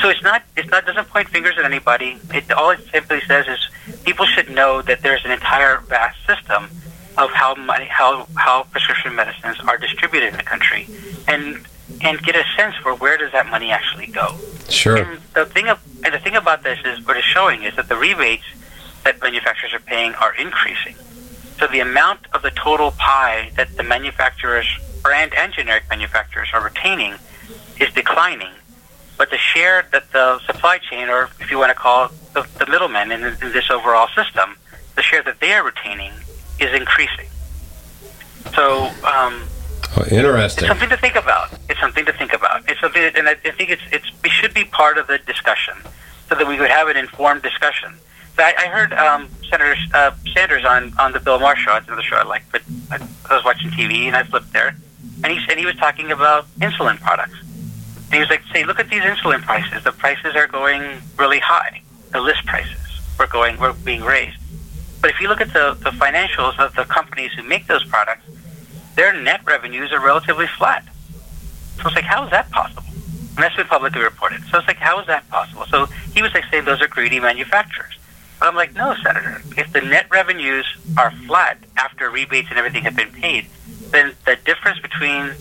So it's not it's not doesn't point fingers at anybody. It all it simply says is people should know that there's an entire vast system of how money how how prescription medicines are distributed in the country, and and get a sense for where does that money actually go. Sure. And the thing of, and the thing about this is what it's showing is that the rebates that manufacturers are paying are increasing. So the amount of the total pie that the manufacturers, brand and generic manufacturers, are retaining is declining but the share that the supply chain, or if you want to call it the, the middlemen in, in this overall system, the share that they are retaining is increasing. So, um, oh, interesting. It's something to think about. It's something to think about. It's something, that, and I, think it's it's it should be part of the discussion, so that we could have an informed discussion. I, I heard um, Senator uh, Sanders on on the Bill Maher show. It's another show I like, but I, I was watching TV and I flipped there, and he and he was talking about insulin products and he was like, say, look at these insulin prices. The prices are going really high. The list prices were going, were being raised. But if you look at the, the financials of the companies who make those products, their net revenues are relatively flat. So it's like, how is that possible? And that's been publicly reported. So it's like, how is that possible? So he was like saying those are greedy manufacturers. But I'm like, no, Senator. If the net revenues are flat after rebates and everything have been paid, then the difference between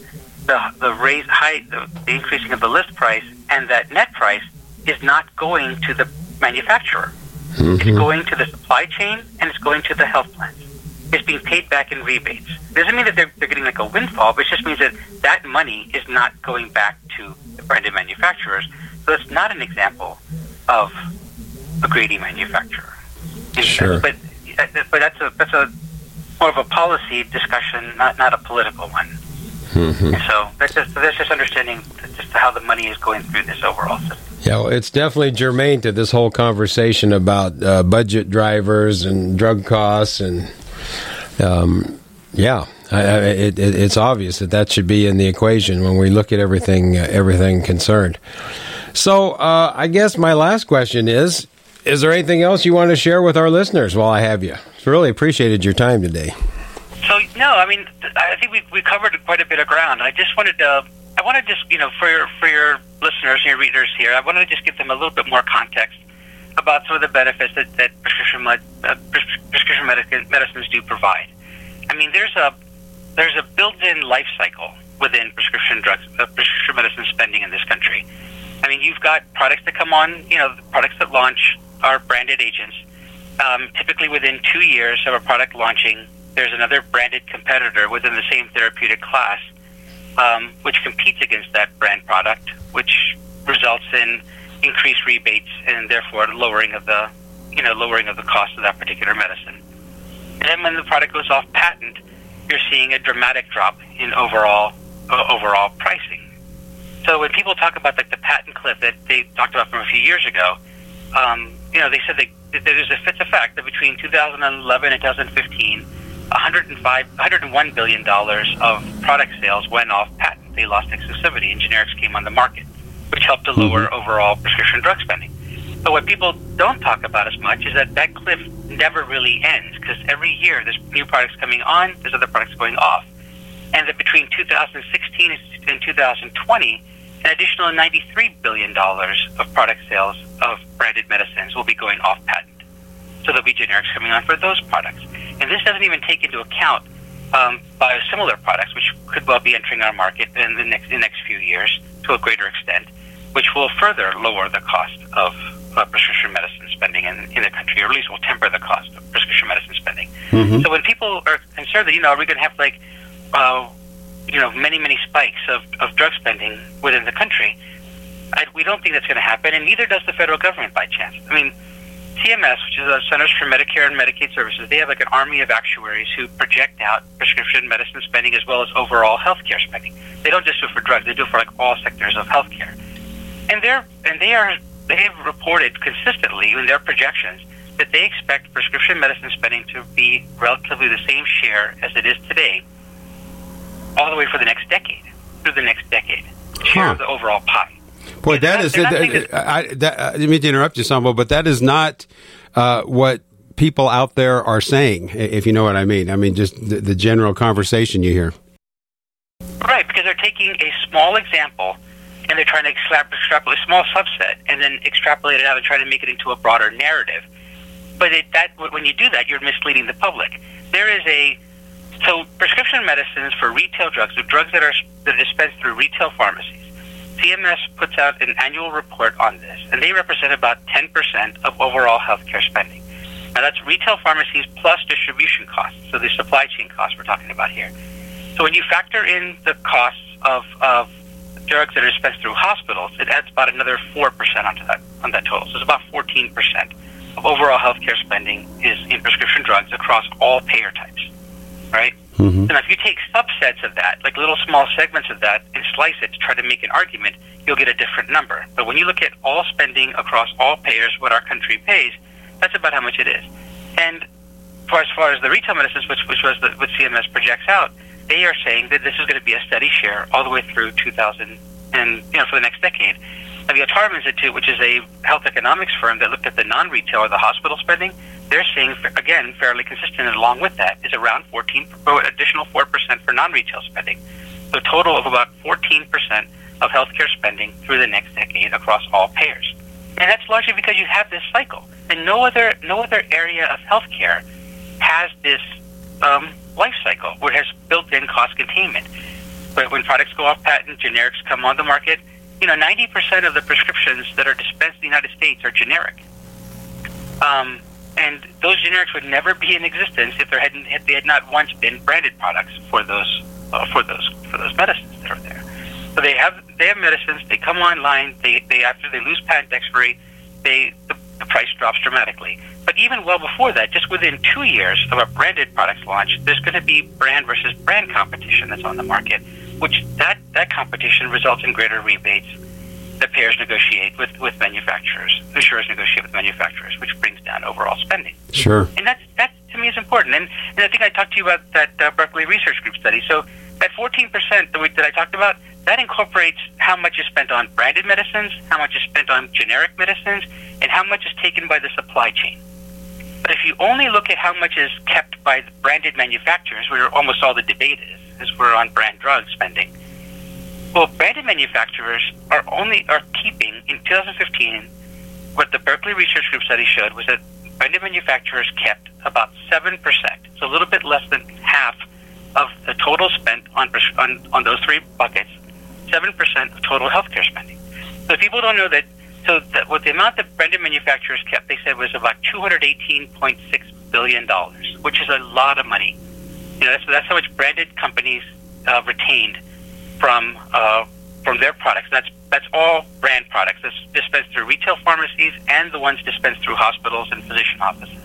the the raise height, the, the increasing of the list price and that net price is not going to the manufacturer. Mm-hmm. It's going to the supply chain and it's going to the health plans. It's being paid back in rebates. It doesn't mean that they're, they're getting like a windfall, but it just means that that money is not going back to the branded manufacturers. So it's not an example of a greedy manufacturer. Sure. But but that's a that's a more of a policy discussion, not not a political one. Mm-hmm. So that's just that's just understanding just how the money is going through this overall system. Yeah, well, it's definitely germane to this whole conversation about uh, budget drivers and drug costs, and um, yeah, I, I, it, it, it's obvious that that should be in the equation when we look at everything uh, everything concerned. So, uh, I guess my last question is: Is there anything else you want to share with our listeners while I have you? It's Really appreciated your time today. So no, I mean, I think we we covered quite a bit of ground. I just wanted to, I want to just you know for your for your listeners and your readers here, I wanted to just give them a little bit more context about some of the benefits that, that prescription uh, prescription medicine, medicines do provide. I mean, there's a there's a built-in life cycle within prescription drugs, uh, prescription medicine spending in this country. I mean, you've got products that come on, you know, products that launch are branded agents. Um, typically, within two years of a product launching, there's another branded competitor within the same therapeutic class, um, which competes against that brand product, which results in increased rebates and therefore lowering of the, you know, lowering of the cost of that particular medicine. And then when the product goes off patent, you're seeing a dramatic drop in overall uh, overall pricing. So when people talk about like the patent cliff that they talked about from a few years ago, um, you know, they said they, that there's a, a fact that between 2011 and 2015 105, 101 billion dollars of product sales went off patent. They lost exclusivity, and generics came on the market, which helped to lower mm-hmm. overall prescription drug spending. But what people don't talk about as much is that that cliff never really ends because every year there's new products coming on, there's other products going off, and that between 2016 and 2020, an additional 93 billion dollars of product sales of branded medicines will be going off patent. So there'll be generics coming on for those products. And this doesn't even take into account um, biosimilar products, which could well be entering our market in the next, the next few years to a greater extent, which will further lower the cost of uh, prescription medicine spending in, in the country, or at least will temper the cost of prescription medicine spending. Mm-hmm. So when people are concerned that, you know, are we going to have like, uh, you know, many, many spikes of, of drug spending within the country, I, we don't think that's going to happen, and neither does the federal government by chance. I mean, CMS, which is the Centers for Medicare and Medicaid Services, they have like an army of actuaries who project out prescription medicine spending as well as overall healthcare spending. They don't just do it for drugs; they do it for like all sectors of healthcare. And they're and they are they have reported consistently in their projections that they expect prescription medicine spending to be relatively the same share as it is today, all the way for the next decade, through the next decade, share huh. of the overall pie. Boy, that is. That, I, that, I didn't mean to interrupt you, Saumil, but that is not uh, what people out there are saying, if you know what I mean. I mean, just the, the general conversation you hear. Right, because they're taking a small example and they're trying to extrapolate a small subset and then extrapolate it out and try to make it into a broader narrative. But it, that when you do that, you're misleading the public. There is a so prescription medicines for retail drugs, or drugs that are that are dispensed through retail pharmacies CMS puts out an annual report on this, and they represent about 10% of overall healthcare spending. Now, that's retail pharmacies plus distribution costs, so the supply chain costs we're talking about here. So, when you factor in the costs of, of drugs that are dispensed through hospitals, it adds about another 4% onto that, on that total. So, it's about 14% of overall healthcare spending is in prescription drugs across all payer types, right? Mm-hmm. And if you take subsets of that, like little small segments of that, and slice it to try to make an argument, you'll get a different number. But when you look at all spending across all payers, what our country pays, that's about how much it is. And for as far as the retail medicines, which, which was the, what CMS projects out, they are saying that this is going to be a steady share all the way through 2000 and you know for the next decade. Now, the Altarum Institute, which is a health economics firm that looked at the non-retail or the hospital spending, they're seeing again fairly consistent. And along with that is around 14 additional four percent for non-retail spending, so a total of about 14 percent of healthcare spending through the next decade across all payers. And that's largely because you have this cycle. And no other no other area of healthcare has this um, life cycle where it has built-in cost containment. But when products go off patent, generics come on the market. You know, 90% of the prescriptions that are dispensed in the United States are generic. Um, and those generics would never be in existence if there hadn't if they had not once been branded products for those uh, for those for those medicines that are there. So they have they have medicines. They come online. They, they after they lose patent expiry, they the, the price drops dramatically. But even well before that, just within two years of a branded product's launch, there's going to be brand versus brand competition that's on the market, which that that competition results in greater rebates that payers negotiate with, with manufacturers, insurers negotiate with manufacturers, which brings down overall spending. Sure. And that's, that to me is important. And, and I think I talked to you about that uh, Berkeley Research Group study. So that 14% that, we, that I talked about, that incorporates how much is spent on branded medicines, how much is spent on generic medicines, and how much is taken by the supply chain. But if you only look at how much is kept by the branded manufacturers, where almost all the debate is, is we're on brand drug spending, well, branded manufacturers are only are keeping in 2015. What the Berkeley Research Group study showed was that branded manufacturers kept about seven percent, so a little bit less than half of the total spent on on, on those three buckets. Seven percent of total healthcare spending. So people don't know that. So that what the amount that branded manufacturers kept, they said was about 218.6 billion dollars, which is a lot of money. You know, that's that's how much branded companies uh, retained from uh, from their products. That's that's all brand products. That's dispensed through retail pharmacies and the ones dispensed through hospitals and physician offices.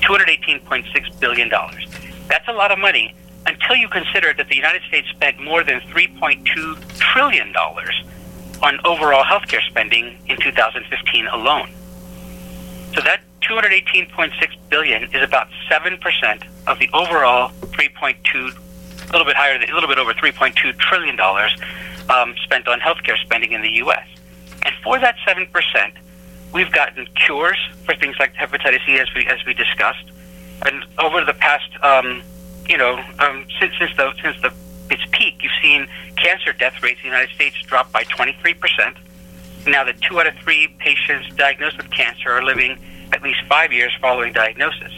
Two hundred eighteen point six billion dollars. That's a lot of money until you consider that the United States spent more than three point two trillion dollars on overall healthcare spending in 2015 alone. So that 218.6 billion is about 7% of the overall 3.2 a little bit higher, a little bit over 3.2 trillion dollars um, spent on healthcare spending in the U.S. And for that seven percent, we've gotten cures for things like hepatitis C, as we as we discussed. And over the past, um, you know, um, since since the since the its peak, you've seen cancer death rates in the United States drop by 23 percent. Now that two out of three patients diagnosed with cancer are living at least five years following diagnosis,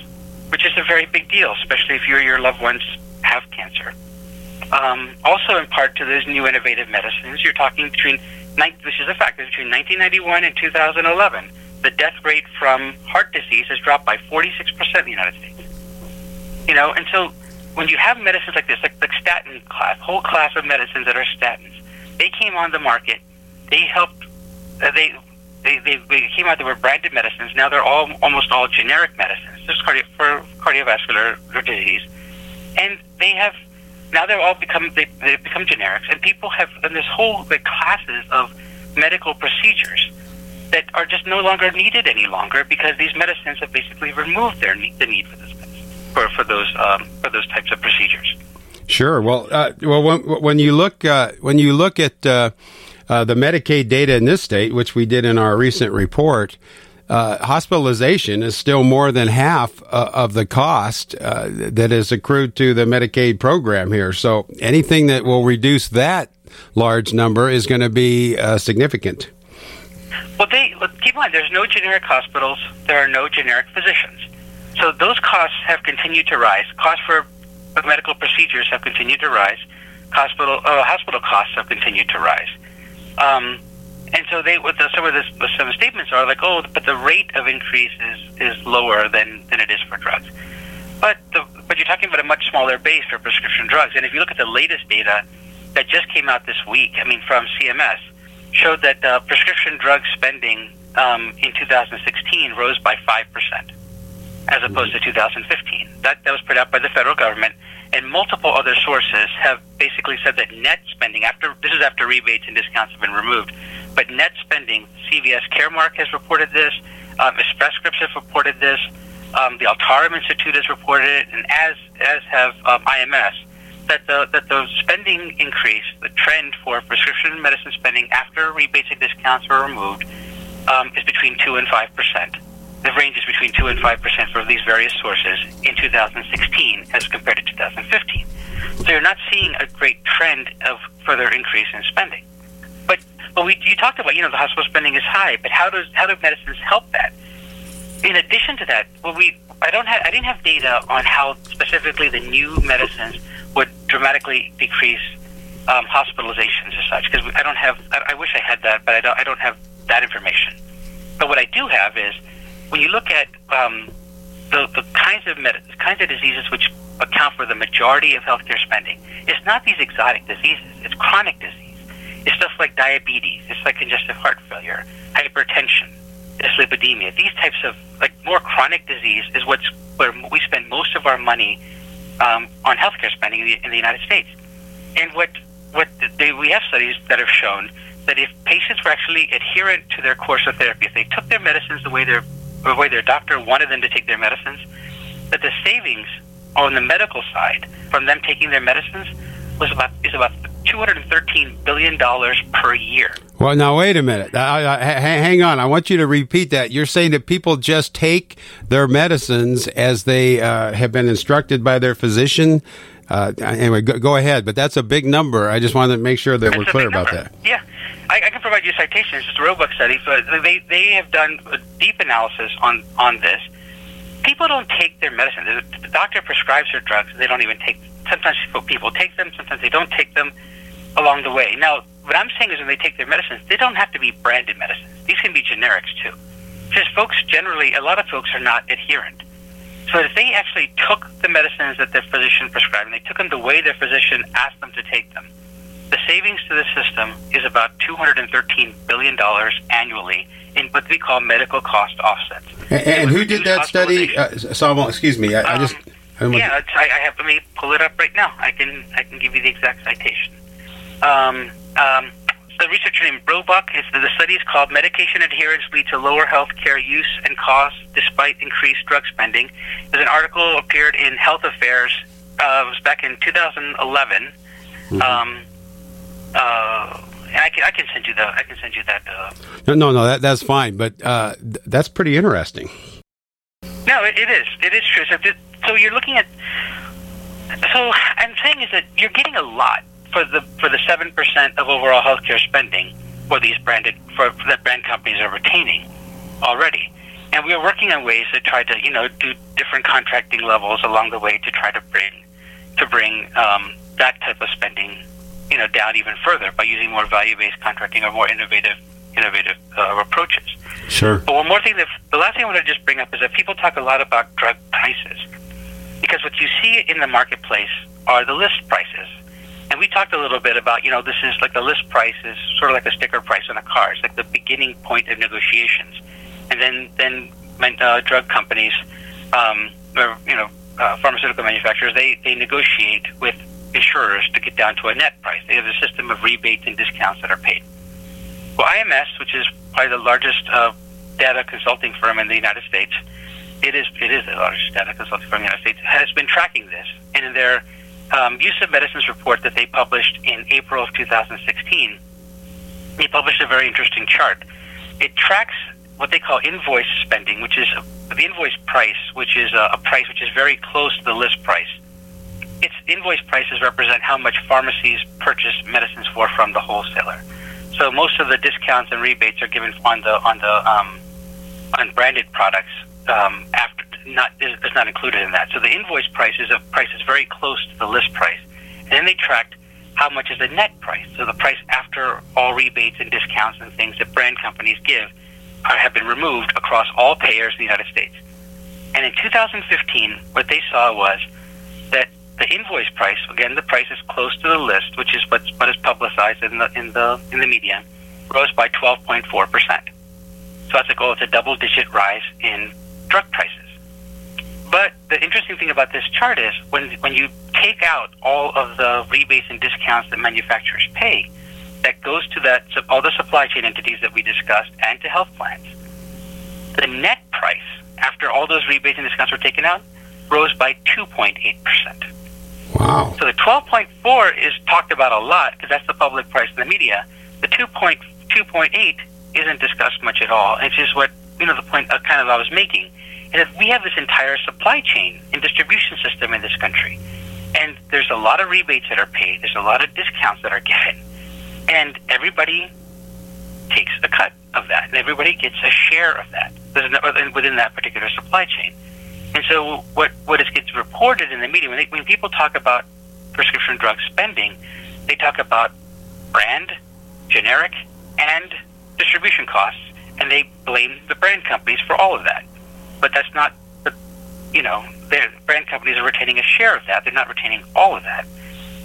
which is a very big deal, especially if you or your loved ones have cancer. Um, also, in part to those new innovative medicines, you're talking between, this is a fact, between 1991 and 2011, the death rate from heart disease has dropped by 46% in the United States. You know, and so when you have medicines like this, like the statin class, whole class of medicines that are statins, they came on the market. They helped. Uh, they, they they they came out. They were branded medicines. Now they're all almost all generic medicines. Just cardio, for cardiovascular disease and they have now they're all become they they become generics, and people have and this whole the classes of medical procedures that are just no longer needed any longer because these medicines have basically removed their need, the need for this for for those um, for those types of procedures. Sure. Well, uh, well, when, when you look uh, when you look at uh, uh the Medicaid data in this state, which we did in our recent report, uh, hospitalization is still more than half uh, of the cost uh, that is accrued to the Medicaid program here. So anything that will reduce that large number is going to be uh, significant. Well, they keep in mind there's no generic hospitals, there are no generic physicians, so those costs have continued to rise. Costs for medical procedures have continued to rise. Hospital uh, hospital costs have continued to rise. Um, and so they, what the, some of the some of the statements are like, oh, but the rate of increase is, is lower than, than it is for drugs. But the, but you're talking about a much smaller base for prescription drugs. And if you look at the latest data that just came out this week, I mean, from CMS, showed that uh, prescription drug spending um, in 2016 rose by five percent, as opposed to 2015. That that was put out by the federal government, and multiple other sources have basically said that net spending after this is after rebates and discounts have been removed but net spending, CVS Caremark has reported this, um, Express Scripts has reported this, um, the Altarum Institute has reported it, and as as have um, IMS, that the that the spending increase, the trend for prescription medicine spending after rebates and discounts are removed, um, is between two and five percent. The range is between two and five percent for these various sources in 2016 as compared to 2015. So you're not seeing a great trend of further increase in spending. But we you talked about you know the hospital spending is high, but how does how do medicines help that? In addition to that, well, we I don't have I didn't have data on how specifically the new medicines would dramatically decrease um, hospitalizations as such because I don't have I, I wish I had that, but I don't I don't have that information. But what I do have is when you look at um, the, the kinds of med- kinds of diseases which account for the majority of healthcare spending, it's not these exotic diseases. It's chronic disease. It's stuff like diabetes. It's like congestive heart failure, hypertension, dyslipidemia. These types of like more chronic disease is what's where we spend most of our money um, on healthcare spending in the, in the United States. And what what we have studies that have shown that if patients were actually adherent to their course of therapy, if they took their medicines the way their the way their doctor wanted them to take their medicines, that the savings on the medical side from them taking their medicines was about is about two hundred and thirteen billion dollars per year. Well, now wait a minute. hang on. I want you to repeat that. You're saying that people just take their medicines as they uh, have been instructed by their physician. Uh, anyway, go, go, ahead. But that's a big number. I just wanted to make sure that that's we're clear about that. Yeah, I, I, can provide you citations. It's a Roebuck study. So they they have done a deep analysis on on this. People don't take their medicine. The doctor prescribes their drugs. They don't even take. Sometimes people take them. Sometimes they don't take them along the way. Now, what I'm saying is when they take their medicines, they don't have to be branded medicines. These can be generics too. Because folks generally, a lot of folks are not adherent. So if they actually took the medicines that their physician prescribed and they took them the way their physician asked them to take them, the savings to the system is about $213 billion annually in what we call medical cost offsets. And, and who did that study? Uh, excuse me. I, um, I just. I yeah, I, I have. Let me pull it up right now. I can. I can give you the exact citation. Um, um, the researcher named Roebuck is the, the study is called "Medication Adherence Lead to Lower Health Care Use and Costs Despite Increased Drug Spending." There's an article appeared in Health Affairs. Uh, was back in 2011. Mm-hmm. Um, uh, I can I can send you the I can send you that. Uh, no, no, no, that that's fine, but uh, th- that's pretty interesting. No, it, it is. It is true. So, so you're looking at. So I'm saying is that you're getting a lot for the for the seven percent of overall healthcare spending for these branded for, for that brand companies are retaining already. And we are working on ways to try to you know do different contracting levels along the way to try to bring to bring um, that type of spending you know down even further by using more value based contracting or more innovative innovative uh, approaches. Sure. But one more thing that the last thing I want to just bring up is that people talk a lot about drug prices because what you see in the marketplace are the list prices. And we talked a little bit about, you know, this is like the list price is sort of like a sticker price on a car. It's like the beginning point of negotiations. And then, then uh, drug companies, um, or, you know, uh, pharmaceutical manufacturers, they, they negotiate with insurers to get down to a net price. They have a system of rebates and discounts that are paid. Well, IMS, which is probably the largest uh, data consulting firm in the United States, it is it is the largest data consulting firm in the United States, has been tracking this. And in their um, use of medicines report that they published in April of 2016, they published a very interesting chart. It tracks what they call invoice spending, which is the invoice price, which is a, a price which is very close to the list price its invoice prices represent how much pharmacies purchase medicines for from the wholesaler. So most of the discounts and rebates are given on the on the um, unbranded products. Um, after not is not included in that. So the invoice price is a price is very close to the list price, and then they tracked how much is the net price. So the price after all rebates and discounts and things that brand companies give are, have been removed across all payers in the United States. And in 2015, what they saw was that the invoice price, again, the price is close to the list, which is what's, what is publicized in the in the in the media, rose by 12.4 percent. So that's a goal. It's a double-digit rise in drug prices. But the interesting thing about this chart is when when you take out all of the rebates and discounts that manufacturers pay, that goes to that all the supply chain entities that we discussed and to health plans. The net price after all those rebates and discounts were taken out rose by 2.8 percent. Wow. So the 12.4 is talked about a lot because that's the public price in the media. The 2.2.8 isn't discussed much at all. It's just what, you know, the point uh, kind of I was making. And if we have this entire supply chain and distribution system in this country, and there's a lot of rebates that are paid, there's a lot of discounts that are given, and everybody takes a cut of that, and everybody gets a share of that within that particular supply chain. And so, what what is gets reported in the media when, they, when people talk about prescription drug spending, they talk about brand, generic, and distribution costs, and they blame the brand companies for all of that. But that's not the, you know, the brand companies are retaining a share of that. They're not retaining all of that.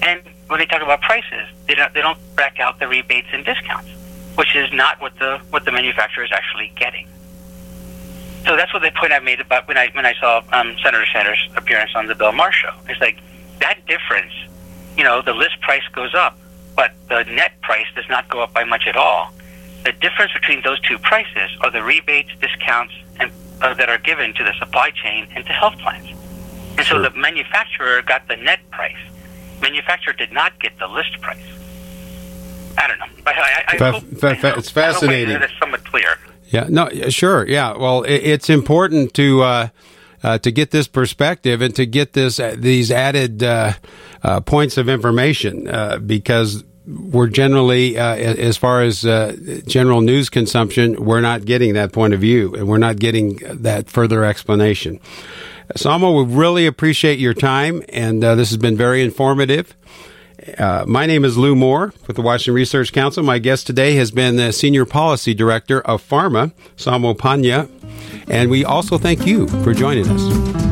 And when they talk about prices, they don't they don't back out the rebates and discounts, which is not what the what the manufacturer is actually getting. So that's what the point I made about when I when I saw um, Senator Sanders' appearance on the Bill Maher show. It's like that difference. You know, the list price goes up, but the net price does not go up by much at all. The difference between those two prices are the rebates, discounts, and uh, that are given to the supply chain and to health plans. And sure. so the manufacturer got the net price. Manufacturer did not get the list price. I don't know. I, I, I hope, fa- fa- it's fascinating. It's somewhat clear. Yeah. No. Sure. Yeah. Well, it, it's important to. Uh, uh, to get this perspective and to get this uh, these added uh, uh points of information uh, because we're generally, uh, as far as general news consumption, we're not getting that point of view, and we're not getting that further explanation. Saumil, we really appreciate your time, and this has been very informative. Uh, my name is Lou Moore with the Washington Research Council. My guest today has been the Senior Policy Director of PhRMA, Saumil Pandya, and we also thank you for joining us.